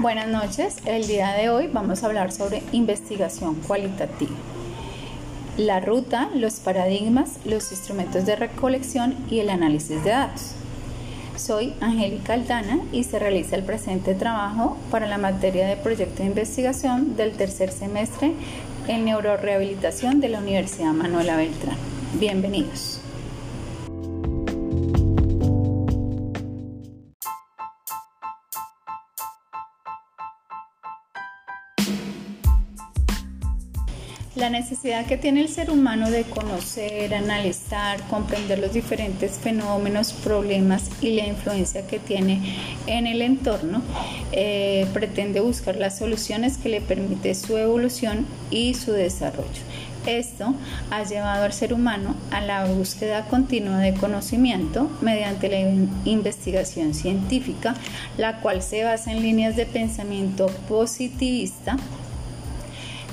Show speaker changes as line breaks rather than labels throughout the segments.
Buenas noches, el día de hoy vamos a hablar sobre investigación cualitativa. La ruta, los paradigmas, los instrumentos de recolección y el análisis de datos. Soy Angélica Aldana y se realiza el presente trabajo para la materia de proyecto de investigación del tercer semestre en neurorehabilitación de la Universidad Manuela Beltrán. Bienvenidos. Necesidad que tiene el ser humano de conocer, analizar, comprender los diferentes fenómenos, problemas y la influencia que tiene en el entorno, eh, pretende buscar las soluciones que le permite su evolución y su desarrollo. Esto ha llevado al ser humano a la búsqueda continua de conocimiento mediante la investigación científica, la cual se basa en líneas de pensamiento positivista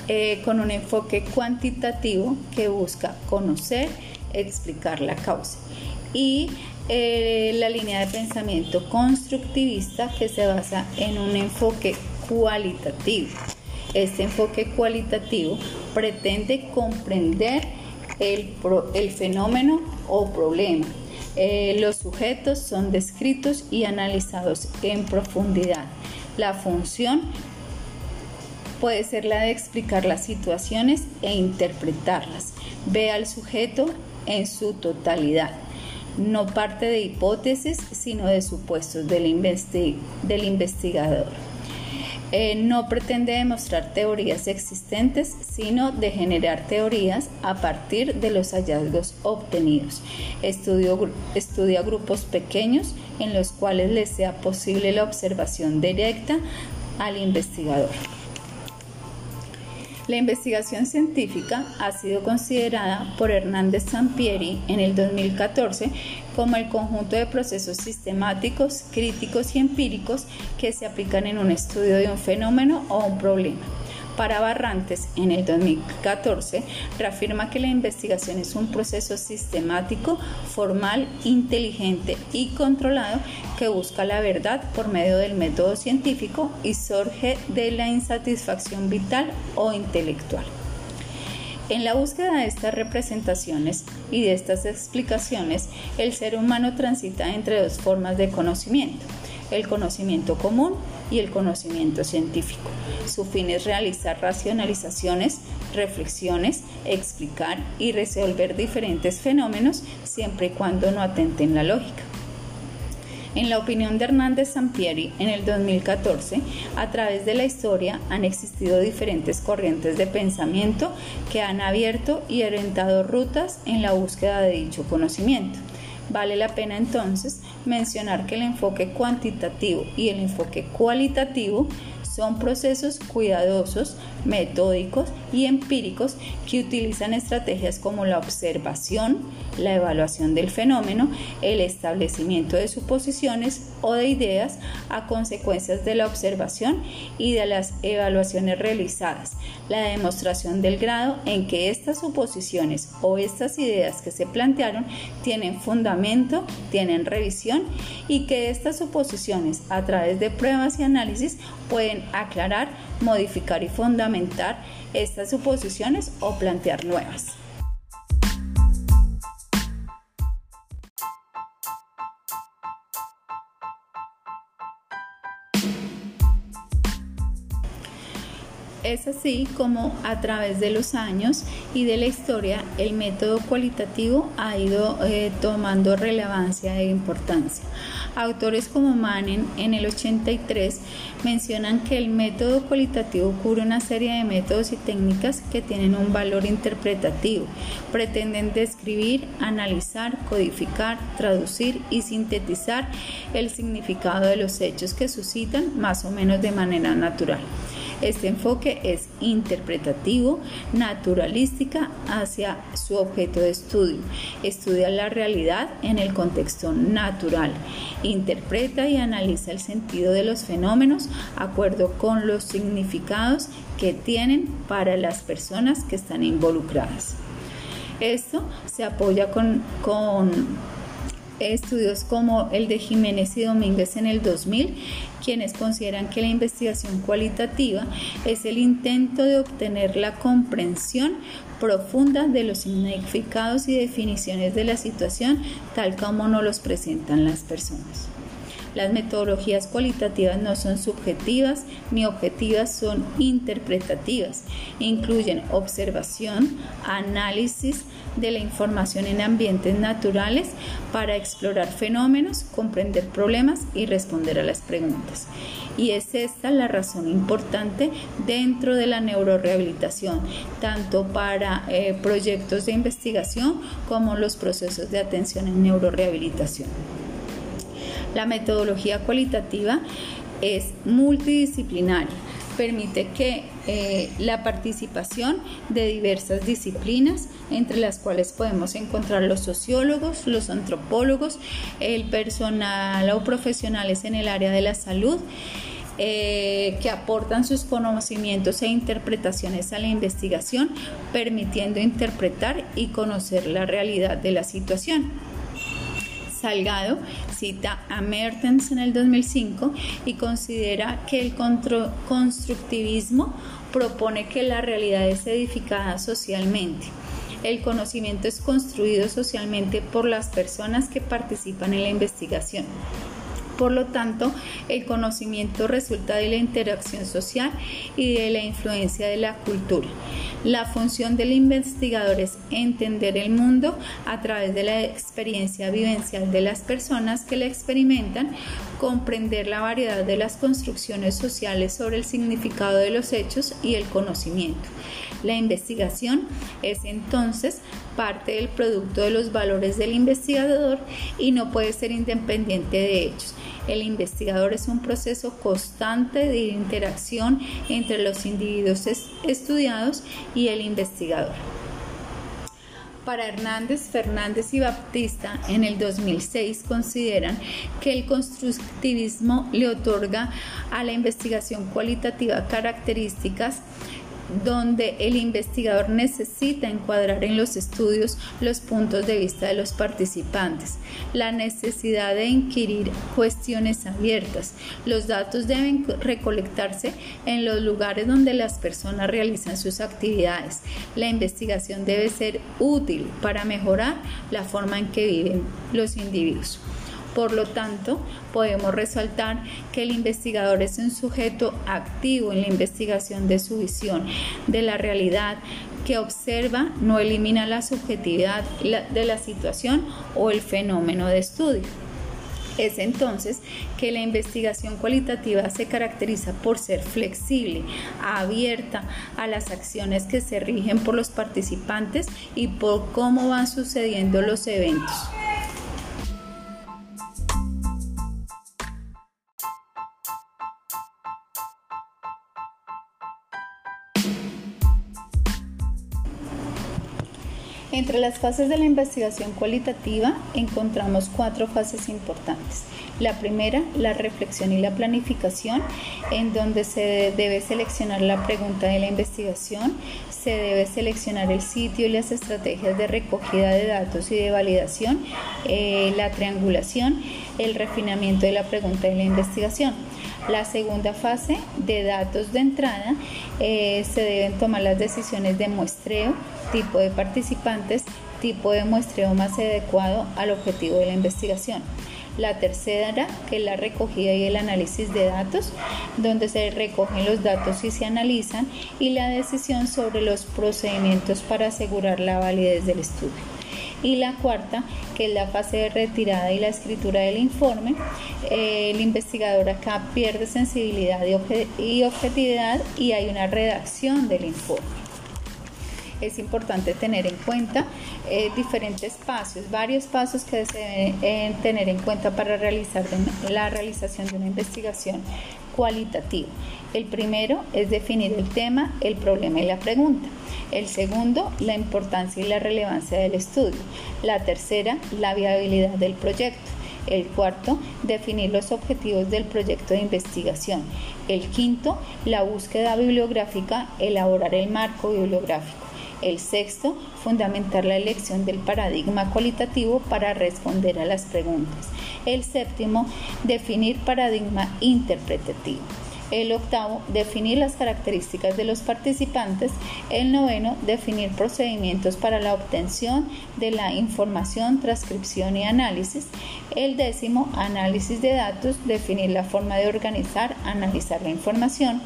eh, con un enfoque cuantitativo que busca conocer, explicar la causa. Y eh, la línea de pensamiento constructivista que se basa en un enfoque cualitativo. Este enfoque cualitativo pretende comprender el, fenómeno o problema. Eh, los sujetos son descritos y analizados en profundidad. La función puede ser la de explicar las situaciones e interpretarlas. Ve al sujeto en su totalidad. No parte de hipótesis, sino de supuestos del, investigador. Eh, no pretende demostrar teorías existentes, sino de generar teorías a partir de los hallazgos obtenidos. estudia grupos pequeños en los cuales les sea posible la observación directa al investigador. La investigación científica ha sido considerada por Hernández Sampieri en el 2014 como el conjunto de procesos sistemáticos, críticos y empíricos que se aplican en un estudio de un fenómeno o un problema. Para Barrantes, en el 2014, reafirma que la investigación es un proceso sistemático, formal, inteligente y controlado que busca la verdad por medio del método científico y surge de la insatisfacción vital o intelectual. En la búsqueda de estas representaciones y de estas explicaciones, el ser humano transita entre dos formas de conocimiento el conocimiento común y el conocimiento científico. Su fin es realizar racionalizaciones, reflexiones, explicar y resolver diferentes fenómenos siempre y cuando no atenten la lógica. En la opinión de Hernández Sampieri, en el 2014, a través de la historia han existido diferentes corrientes de pensamiento que han abierto y orientado rutas en la búsqueda de dicho conocimiento. Vale la pena entonces mencionar que el enfoque cuantitativo y el enfoque cualitativo son procesos cuidadosos, metódicos y empíricos que utilizan estrategias como la observación, la evaluación del fenómeno, el establecimiento de suposiciones o de ideas a consecuencias de la observación y de las evaluaciones realizadas, la demostración del grado en que estas suposiciones o estas ideas que se plantearon tienen fundamento, tienen revisión y que estas suposiciones a través de pruebas y análisis pueden aclarar, modificar y fundamentar estas suposiciones o plantear nuevas. Es así como a través de los años y de la historia el método cualitativo ha ido eh, tomando relevancia e importancia. Autores como Manen en el 83 mencionan que el método cualitativo cubre una serie de métodos y técnicas que tienen un valor interpretativo. Pretenden describir, analizar, codificar, traducir y sintetizar el significado de los hechos que suscitan más o menos de manera natural. Este enfoque es interpretativo, naturalística hacia su objeto de estudio. Estudia la realidad en el contexto natural. Interpreta y analiza el sentido de los fenómenos acuerdo con los significados que tienen para las personas que están involucradas. Esto se apoya con, con estudios como el de Jiménez y Domínguez en el 2000, quienes consideran que la investigación cualitativa es el intento de obtener la comprensión profunda de los significados y definiciones de la situación tal como nos los presentan las personas. Las metodologías cualitativas no son subjetivas ni objetivas, son interpretativas. Incluyen observación, análisis de la información en ambientes naturales para explorar fenómenos, comprender problemas y responder a las preguntas. Y es esta la razón importante dentro de la neurorehabilitación, tanto para eh, proyectos de investigación como los procesos de atención en neurorehabilitación. La metodología cualitativa es multidisciplinaria, permite que eh, la participación de diversas disciplinas, entre las cuales podemos encontrar los sociólogos, los antropólogos, el personal o profesionales en el área de la salud, eh, que aportan sus conocimientos e interpretaciones a la investigación, permitiendo interpretar y conocer la realidad de la situación. Salgado cita a Mertens en el 2005 y considera que el constructivismo propone que la realidad es edificada socialmente. El conocimiento es construido socialmente por las personas que participan en la investigación. Por lo tanto, el conocimiento resulta de la interacción social y de la influencia de la cultura. La función del investigador es entender el mundo a través de la experiencia vivencial de las personas que la experimentan, comprender la variedad de las construcciones sociales sobre el significado de los hechos y el conocimiento. La investigación es entonces parte del producto de los valores del investigador y no puede ser independiente de ellos. El investigador es un proceso constante de interacción entre los individuos estudiados y el investigador. Para Hernández, Fernández y Baptista en el 2006 consideran que el constructivismo le otorga a la investigación cualitativa características donde el investigador necesita encuadrar en los estudios los puntos de vista de los participantes, la necesidad de inquirir cuestiones abiertas. Los datos deben recolectarse en los lugares donde las personas realizan sus actividades. La investigación debe ser útil para mejorar la forma en que viven los individuos. Por lo tanto, podemos resaltar que el investigador es un sujeto activo en la investigación de su visión de la realidad, que observa, no elimina la subjetividad de la situación o el fenómeno de estudio. Es entonces que la investigación cualitativa se caracteriza por ser flexible, abierta a las acciones que se rigen por los participantes y por cómo van sucediendo los eventos. Entre las fases de la investigación cualitativa encontramos cuatro fases importantes. La primera, la reflexión y la planificación, en donde se debe seleccionar la pregunta de la investigación, se debe seleccionar el sitio y las estrategias de recogida de datos y de validación, eh, la triangulación, el refinamiento de la pregunta de la investigación. La segunda fase de datos de entrada eh, se deben tomar las decisiones de muestreo, tipo de participantes, tipo de muestreo más adecuado al objetivo de la investigación. La tercera, que es la recogida y el análisis de datos, donde se recogen los datos y se analizan, y la decisión sobre los procedimientos para asegurar la validez del estudio y la cuarta, que es la fase de retirada y la escritura del informe. El investigador acá pierde sensibilidad y objetividad y hay una redacción del informe es importante tener en cuenta eh, diferentes pasos, varios pasos que se deben tener en cuenta para realizar la realización de una investigación cualitativa. El primero es definir el tema, el problema y la pregunta. El segundo, la importancia y la relevancia del estudio. La tercera, la viabilidad del proyecto. El cuarto, definir los objetivos del proyecto de investigación. El quinto, la búsqueda bibliográfica, elaborar el marco bibliográfico. El sexto, fundamentar la elección del paradigma cualitativo para responder a las preguntas. El séptimo, definir paradigma interpretativo. El octavo, definir las características de los participantes. El noveno, definir procedimientos para la obtención de la información, transcripción y análisis. El décimo, análisis de datos, definir la forma de organizar, analizar la información.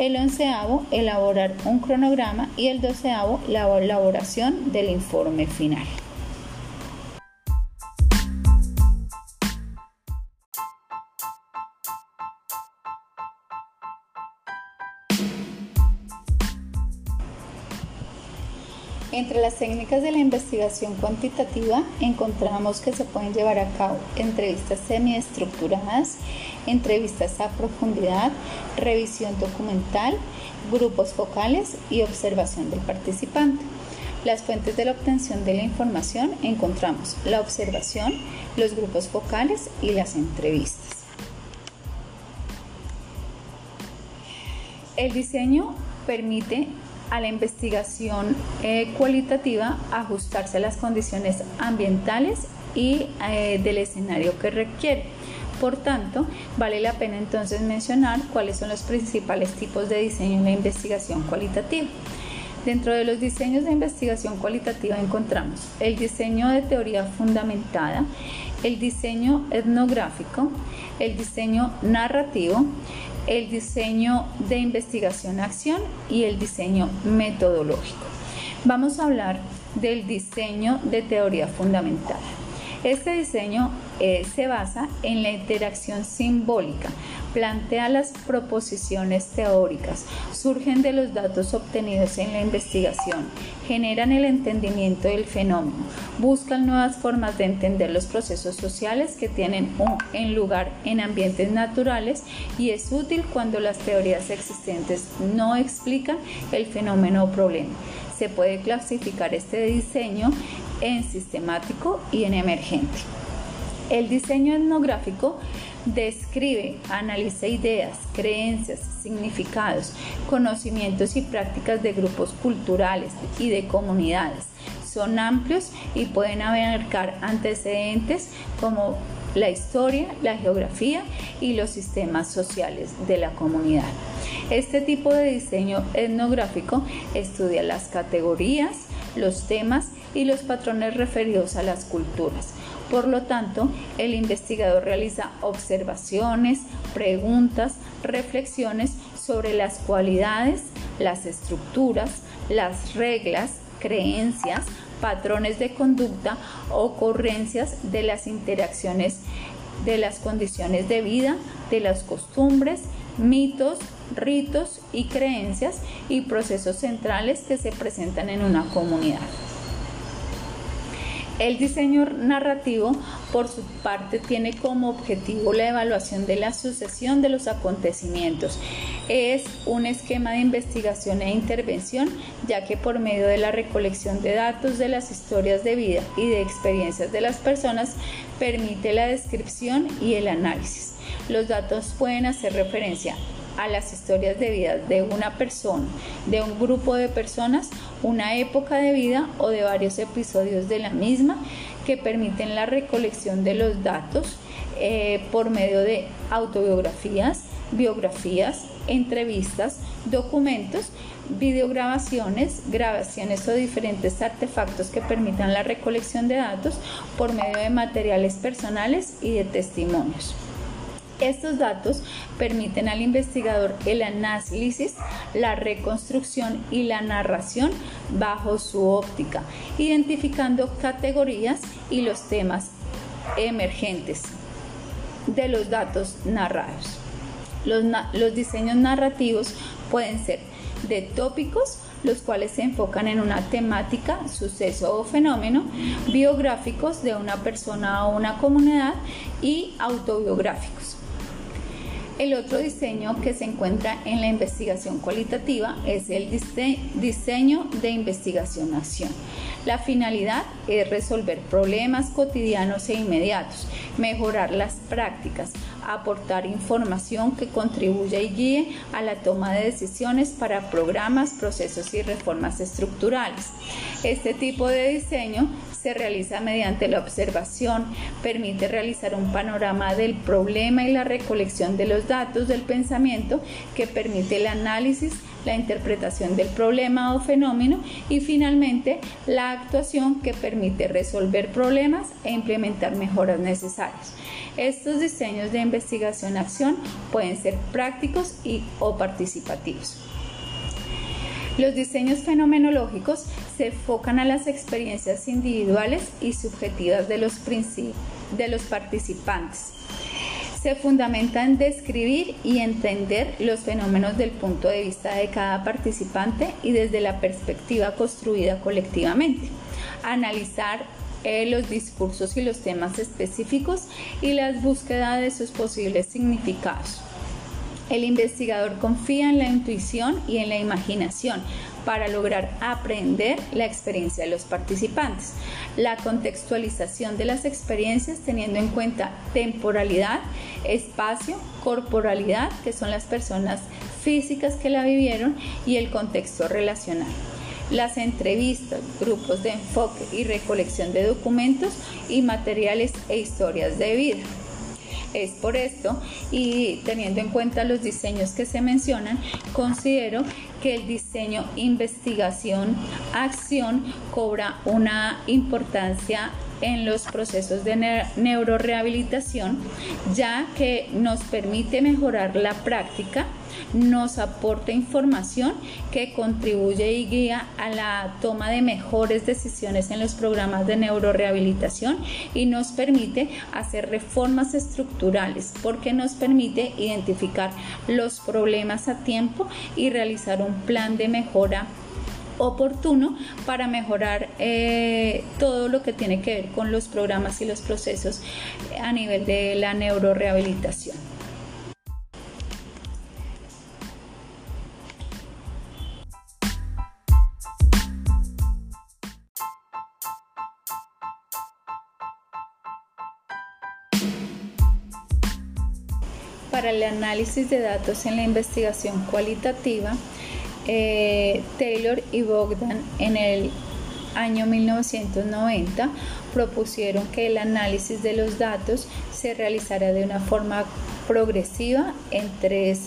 El onceavo, elaborar un cronograma y el doceavo, la elaboración del informe final. Entre las técnicas de la investigación cuantitativa encontramos que se pueden llevar a cabo entrevistas semiestructuradas, entrevistas a profundidad, revisión documental, grupos focales y observación del participante. Las fuentes de la obtención de la información encontramos la observación, los grupos focales y las entrevistas. El diseño permite a la investigación eh, cualitativa ajustarse a las condiciones ambientales y eh, del escenario que requiere. Por tanto, vale la pena entonces mencionar cuáles son los principales tipos de diseño en la investigación cualitativa. Dentro de los diseños de investigación cualitativa encontramos el diseño de teoría fundamentada, el diseño etnográfico, el diseño narrativo, el diseño de investigación-acción y el diseño metodológico. Vamos a hablar del diseño de teoría fundamental. Este diseño eh, se basa en la interacción simbólica, plantea las proposiciones teóricas, surgen de los datos obtenidos en la investigación, generan el entendimiento del fenómeno, buscan nuevas formas de entender los procesos sociales que tienen un, en lugar en ambientes naturales y es útil cuando las teorías existentes no explican el fenómeno o problema. Se puede clasificar este diseño en sistemático y en emergente. El diseño etnográfico describe, analiza ideas, creencias, significados, conocimientos y prácticas de grupos culturales y de comunidades. Son amplios y pueden abarcar antecedentes como la historia, la geografía y los sistemas sociales de la comunidad. Este tipo de diseño etnográfico estudia las categorías, los temas y los patrones referidos a las culturas. Por lo tanto, el investigador realiza observaciones, preguntas, reflexiones sobre las cualidades, las estructuras, las reglas, creencias, patrones de conducta, ocurrencias de las interacciones de las condiciones de vida, de las costumbres, mitos, ritos y creencias y procesos centrales que se presentan en una comunidad. El diseño narrativo, por su parte, tiene como objetivo la evaluación de la sucesión de los acontecimientos. Es un esquema de investigación e intervención, ya que por medio de la recolección de datos de las historias de vida y de experiencias de las personas, permite la descripción y el análisis. Los datos pueden hacer referencia a las historias de vida de una persona, de un grupo de personas, una época de vida o de varios episodios de la misma que permiten la recolección de los datos eh, por medio de autobiografías, biografías, entrevistas, documentos, videograbaciones, grabaciones o diferentes artefactos que permitan la recolección de datos por medio de materiales personales y de testimonios. Estos datos permiten al investigador el análisis, la reconstrucción y la narración bajo su óptica, identificando categorías y los temas emergentes de los datos narrados. Los, diseños narrativos pueden ser de tópicos, los cuales se enfocan en una temática, suceso o fenómeno, biográficos de una persona o una comunidad y autobiográficos. El otro diseño que se encuentra en la investigación cualitativa es el diseño de investigación-acción. La finalidad es resolver problemas cotidianos e inmediatos, mejorar las prácticas, aportar información que contribuya y guíe a la toma de decisiones para programas, procesos y reformas estructurales. Este tipo de diseño se realiza mediante la observación, permite realizar un panorama del problema y la recolección de los datos del pensamiento que permite el análisis, la interpretación del problema o fenómeno y finalmente la actuación que permite resolver problemas e implementar mejoras necesarias. Estos diseños de investigación-acción pueden ser prácticos y o participativos. Los diseños fenomenológicos se enfocan a las experiencias individuales y subjetivas de los, de los participantes. Se fundamenta en describir y entender los fenómenos del punto de vista de cada participante y desde la perspectiva construida colectivamente. Analizar eh, los discursos y los temas específicos y las búsquedas de sus posibles significados. El investigador confía en la intuición y en la imaginación para lograr aprender la experiencia de los participantes. La contextualización de las experiencias teniendo en cuenta temporalidad, espacio, corporalidad, que son las personas físicas que la vivieron, y el contexto relacional. Las entrevistas, grupos de enfoque y recolección de documentos y materiales e historias de vida. Es por esto y teniendo en cuenta los diseños que se mencionan, considero que el diseño investigación acción cobra una importancia en los procesos de neurorehabilitación, ya que nos permite mejorar la práctica, nos aporta información que contribuye y guía a la toma de mejores decisiones en los programas de neurorehabilitación y nos permite hacer reformas estructurales porque nos permite identificar los problemas a tiempo y realizar un plan de mejora oportuno para mejorar eh, todo lo que tiene que ver con los programas y los procesos a nivel de la neurorehabilitación. Para el análisis de datos en la investigación cualitativa, eh, Taylor y Bogdan en el año 1990 propusieron que el análisis de los datos se realizara de una forma progresiva en tres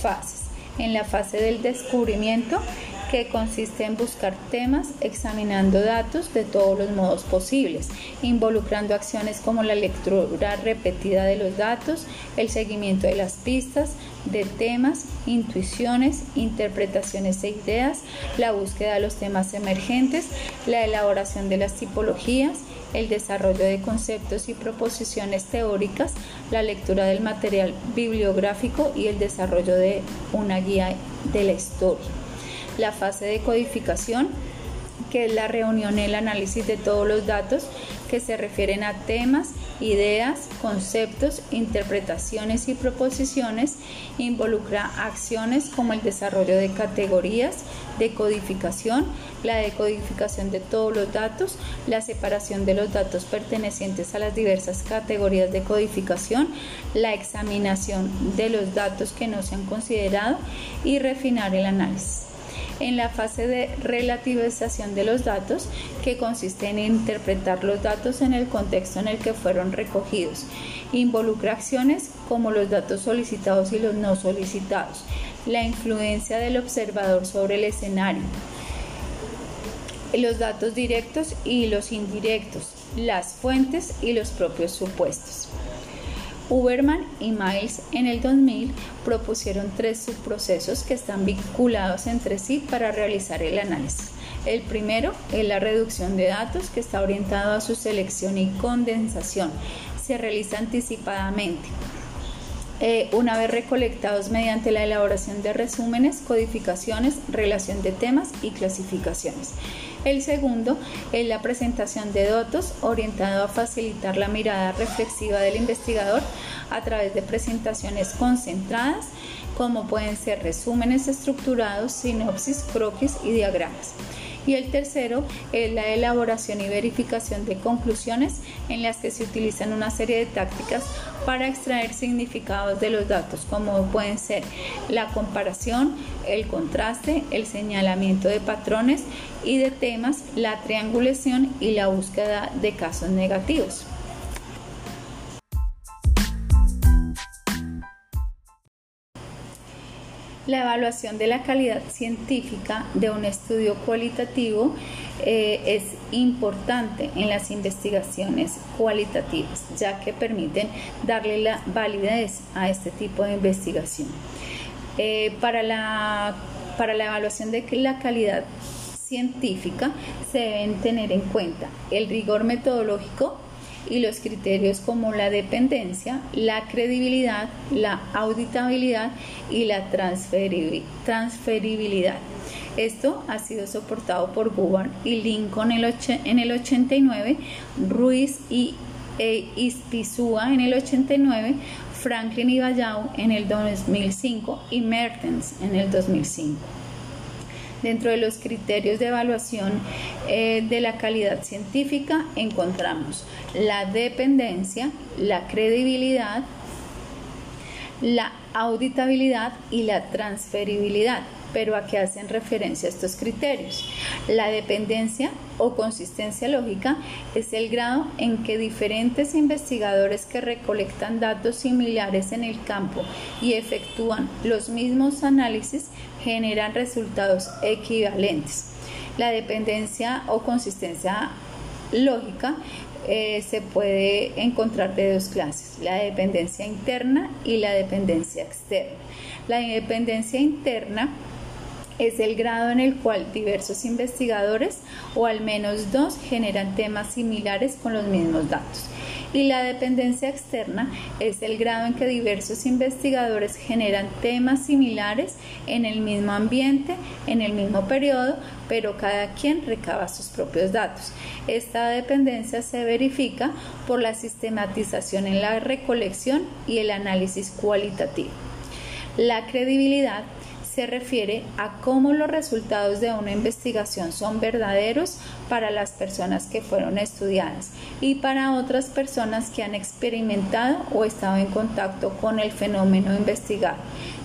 fases. En la fase del descubrimiento, que consiste en buscar temas examinando datos de todos los modos posibles, involucrando acciones como la lectura repetida de los datos, el seguimiento de las pistas, de temas, intuiciones, interpretaciones e ideas, la búsqueda de los temas emergentes, la elaboración de las tipologías, el desarrollo de conceptos y proposiciones teóricas, la lectura del material bibliográfico y el desarrollo de una guía de la historia la fase de codificación, que es la reunión y el análisis de todos los datos que se refieren a temas, ideas, conceptos, interpretaciones y proposiciones, involucra acciones como el desarrollo de categorías, de codificación, la decodificación de todos los datos, la separación de los datos pertenecientes a las diversas categorías de codificación, la examinación de los datos que no se han considerado y refinar el análisis en la fase de relativización de los datos, que consiste en interpretar los datos en el contexto en el que fueron recogidos. Involucra acciones como los datos solicitados y los no solicitados, la influencia del observador sobre el escenario, los datos directos y los indirectos, las fuentes y los propios supuestos. Uberman y Miles en el 2000 propusieron tres subprocesos que están vinculados entre sí para realizar el análisis. El primero es la reducción de datos que está orientado a su selección y condensación. Se realiza anticipadamente. Eh, una vez recolectados mediante la elaboración de resúmenes, codificaciones, relación de temas y clasificaciones. El segundo es la presentación de datos orientado a facilitar la mirada reflexiva del investigador a través de presentaciones concentradas, como pueden ser resúmenes estructurados, sinopsis, croquis y diagramas. Y el tercero es la elaboración y verificación de conclusiones en las que se utilizan una serie de tácticas para extraer significados de los datos, como pueden ser la comparación, el contraste, el señalamiento de patrones y de temas, la triangulación y la búsqueda de casos negativos. La evaluación de la calidad científica de un estudio cualitativo eh, es importante en las investigaciones cualitativas, ya que permiten darle la validez a este tipo de investigación. Eh, para, la, para la evaluación de la calidad científica se deben tener en cuenta el rigor metodológico, y los criterios como la dependencia, la credibilidad, la auditabilidad y la transferibilidad. Esto ha sido soportado por Gubar y Lincoln en el 89, Ruiz y e en el 89, Franklin y Bayau en el 2005 y Mertens en el 2005. Dentro de los criterios de evaluación eh, de la calidad científica encontramos la dependencia, la credibilidad, la auditabilidad y la transferibilidad. Pero a qué hacen referencia estos criterios? La dependencia o consistencia lógica es el grado en que diferentes investigadores que recolectan datos similares en el campo y efectúan los mismos análisis generan resultados equivalentes. La dependencia o consistencia lógica eh, se puede encontrar de dos clases, la dependencia interna y la dependencia externa. La dependencia interna es el grado en el cual diversos investigadores o al menos dos generan temas similares con los mismos datos. Y la dependencia externa es el grado en que diversos investigadores generan temas similares en el mismo ambiente, en el mismo periodo, pero cada quien recaba sus propios datos. Esta dependencia se verifica por la sistematización en la recolección y el análisis cualitativo. La credibilidad se refiere a cómo los resultados de una investigación son verdaderos para las personas que fueron estudiadas y para otras personas que han experimentado o estado en contacto con el fenómeno investigado.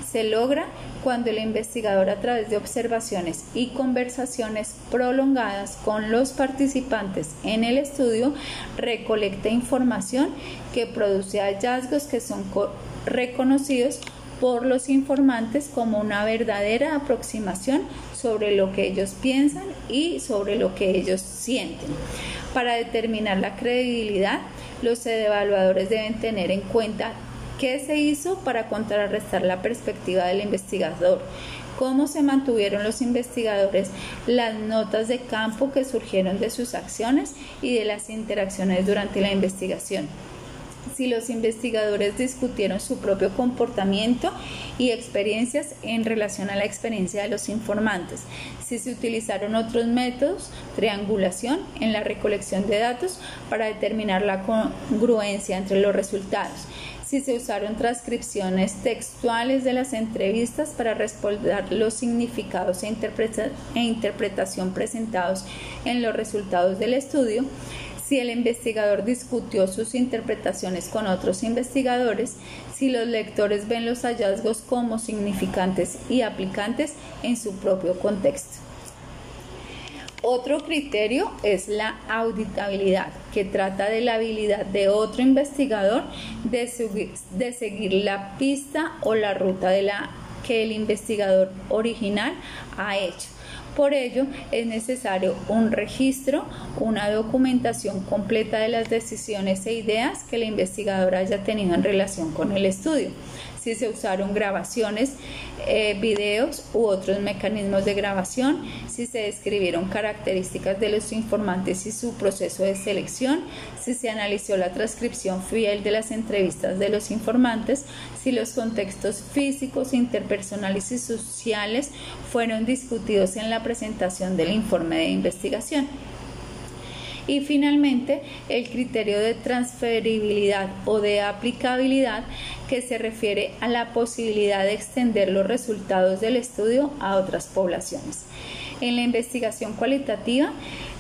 Se logra cuando el investigador a través de observaciones y conversaciones prolongadas con los participantes en el estudio recolecta información que produce hallazgos que son reconocidos por los informantes como una verdadera aproximación sobre lo que ellos piensan y sobre lo que ellos sienten. Para determinar la credibilidad, los evaluadores deben tener en cuenta qué se hizo para contrarrestar la perspectiva del investigador, cómo se mantuvieron los investigadores, las notas de campo que surgieron de sus acciones y de las interacciones durante la investigación si los investigadores discutieron su propio comportamiento y experiencias en relación a la experiencia de los informantes, si se utilizaron otros métodos, triangulación en la recolección de datos para determinar la congruencia entre los resultados, si se usaron transcripciones textuales de las entrevistas para respaldar los significados e, e interpretación presentados en los resultados del estudio, si el investigador discutió sus interpretaciones con otros investigadores, si los lectores ven los hallazgos como significantes y aplicantes en su propio contexto. Otro criterio es la auditabilidad, que trata de la habilidad de otro investigador de, seguir la pista o la ruta de que el investigador original ha hecho por ello, es necesario un registro, una documentación completa de las decisiones e ideas que el investigador haya tenido en relación con el estudio si se usaron grabaciones, eh, videos u otros mecanismos de grabación, si se describieron características de los informantes y su proceso de selección, si se analizó la transcripción fiel de las entrevistas de los informantes, si los contextos físicos, interpersonales y sociales fueron discutidos en la presentación del informe de investigación. Y finalmente, el criterio de transferibilidad o de aplicabilidad que se refiere a la posibilidad de extender los resultados del estudio a otras poblaciones. En la investigación cualitativa,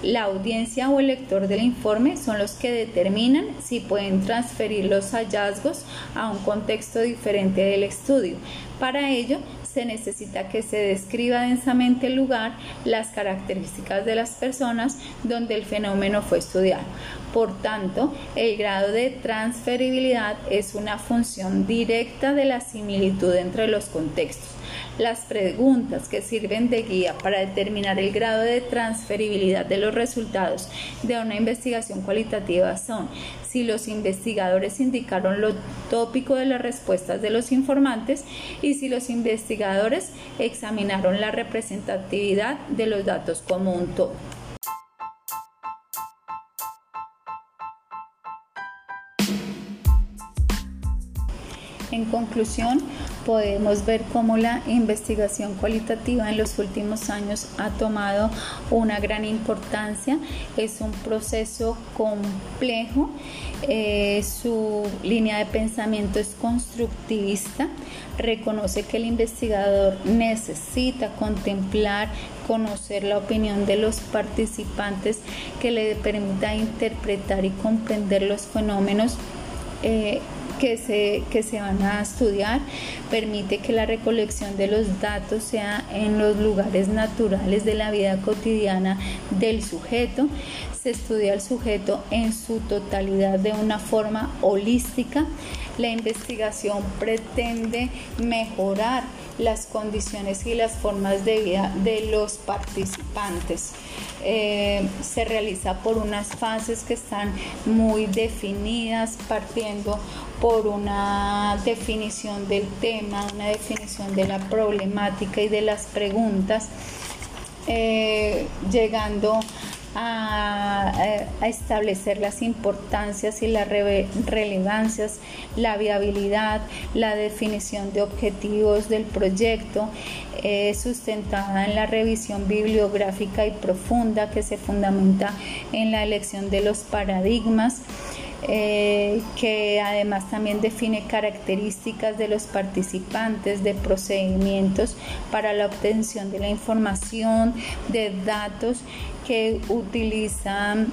la audiencia o el lector del informe son los que determinan si pueden transferir los hallazgos a un contexto diferente del estudio. Para ello, se necesita que se describa densamente el lugar, las características de las personas donde el fenómeno fue estudiado. Por tanto, el grado de transferibilidad es una función directa de la similitud entre los contextos. Las preguntas que sirven de guía para determinar el grado de transferibilidad de los resultados de una investigación cualitativa son si los investigadores indicaron lo tópico de las respuestas de los informantes y si los investigadores examinaron la representatividad de los datos como un todo. En conclusión, podemos ver cómo la investigación cualitativa en los últimos años ha tomado una gran importancia. Es un proceso complejo, eh, su línea de pensamiento es constructivista, reconoce que el investigador necesita contemplar, conocer la opinión de los participantes que le permita interpretar y comprender los fenómenos eh, que se, que se van a estudiar, permite que la recolección de los datos sea en los lugares naturales de la vida cotidiana del sujeto. Se estudia el sujeto en su totalidad de una forma holística. La investigación pretende mejorar las condiciones y las formas de vida de los participantes. Eh, se realiza por unas fases que están muy definidas, partiendo por una definición del tema, una definición de la problemática y de las preguntas, eh, llegando a, establecer las importancias y las relevancias, la viabilidad, la definición de objetivos del proyecto, eh, sustentada en la revisión bibliográfica y profunda que se fundamenta en la elección de los paradigmas. Eh, que además también define características de los participantes, de procedimientos para la obtención de la información, de datos que utilizan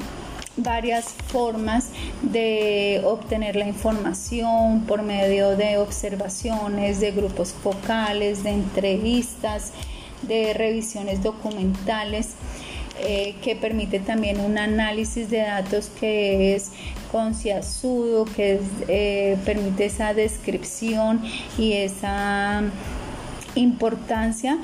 varias formas de obtener la información por medio de observaciones, de grupos focales, de entrevistas, de revisiones documentales. Eh, que permite también un análisis de datos que es concienzudo, que eh, permite esa descripción y esa importancia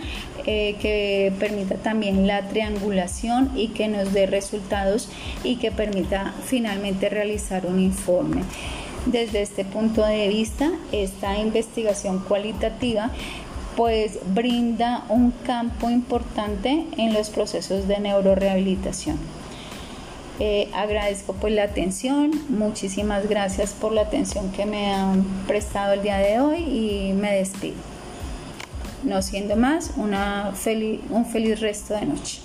eh, que permita también la triangulación y que nos dé resultados y que permita finalmente realizar un informe. Desde este punto de vista, esta investigación cualitativa pues brinda un campo importante en los procesos de neurorehabilitación. Eh, agradezco pues la atención, muchísimas gracias por la atención que me han prestado el día de hoy y me despido. No siendo más, una un feliz resto de noche.